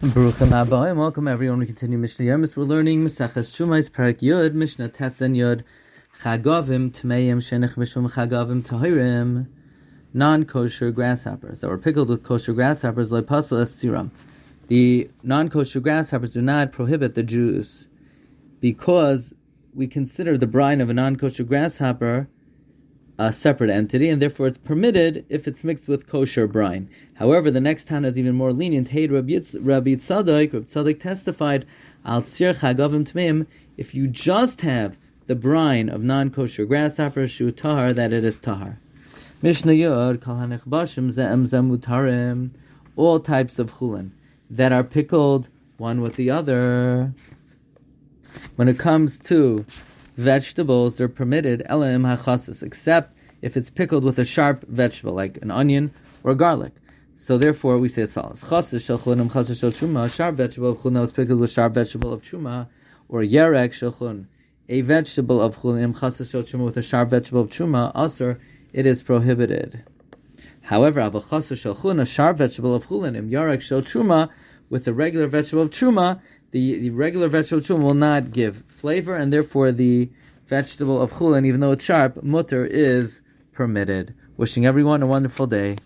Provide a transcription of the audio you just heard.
Baruch Abayim. Welcome everyone. We continue Mishnah Yemis. We're learning Maseches Shumais Parak Yud Mishnah Tesen Yud Chagavim Tmeim Shenich Mishum Chagavim Tahirim non-kosher grasshoppers that were pickled with kosher grasshoppers like pasul es The non-kosher grasshoppers do not prohibit the Jews because we consider the brine of a non-kosher grasshopper a separate entity, and therefore it's permitted if it's mixed with kosher brine. However, the next Tana is even more lenient. Hey, Rabbi Tzadok, Rabbi Tzadok testified, Al Tzir Chagavim Tmim, if you just have the brine of non-kosher grasshopper, shu tahar, that it is tahar. Mishnah Yod, Kal Bashim Ze'em Zemutarim, all types of chulin that are pickled one with the other. When it comes to vegetables, they're permitted elam hachasis, except if it's pickled with a sharp vegetable like an onion or garlic. So therefore, we say as follows: chasis shel chunim um, chasis shel truma, a sharp vegetable of chun that was pickled with sharp vegetable of chuma, or yerek shel chun, a vegetable of chunim um, chasis shel truma with a sharp vegetable of chuma, asur, it is prohibited. However, avachasis shel chun, a sharp vegetable of chulinim, yarek shel with a regular vegetable of truma, the, the regular vegetable chum will not give flavor, and therefore the vegetable of chulin, even though it's sharp, mutter is permitted. Wishing everyone a wonderful day.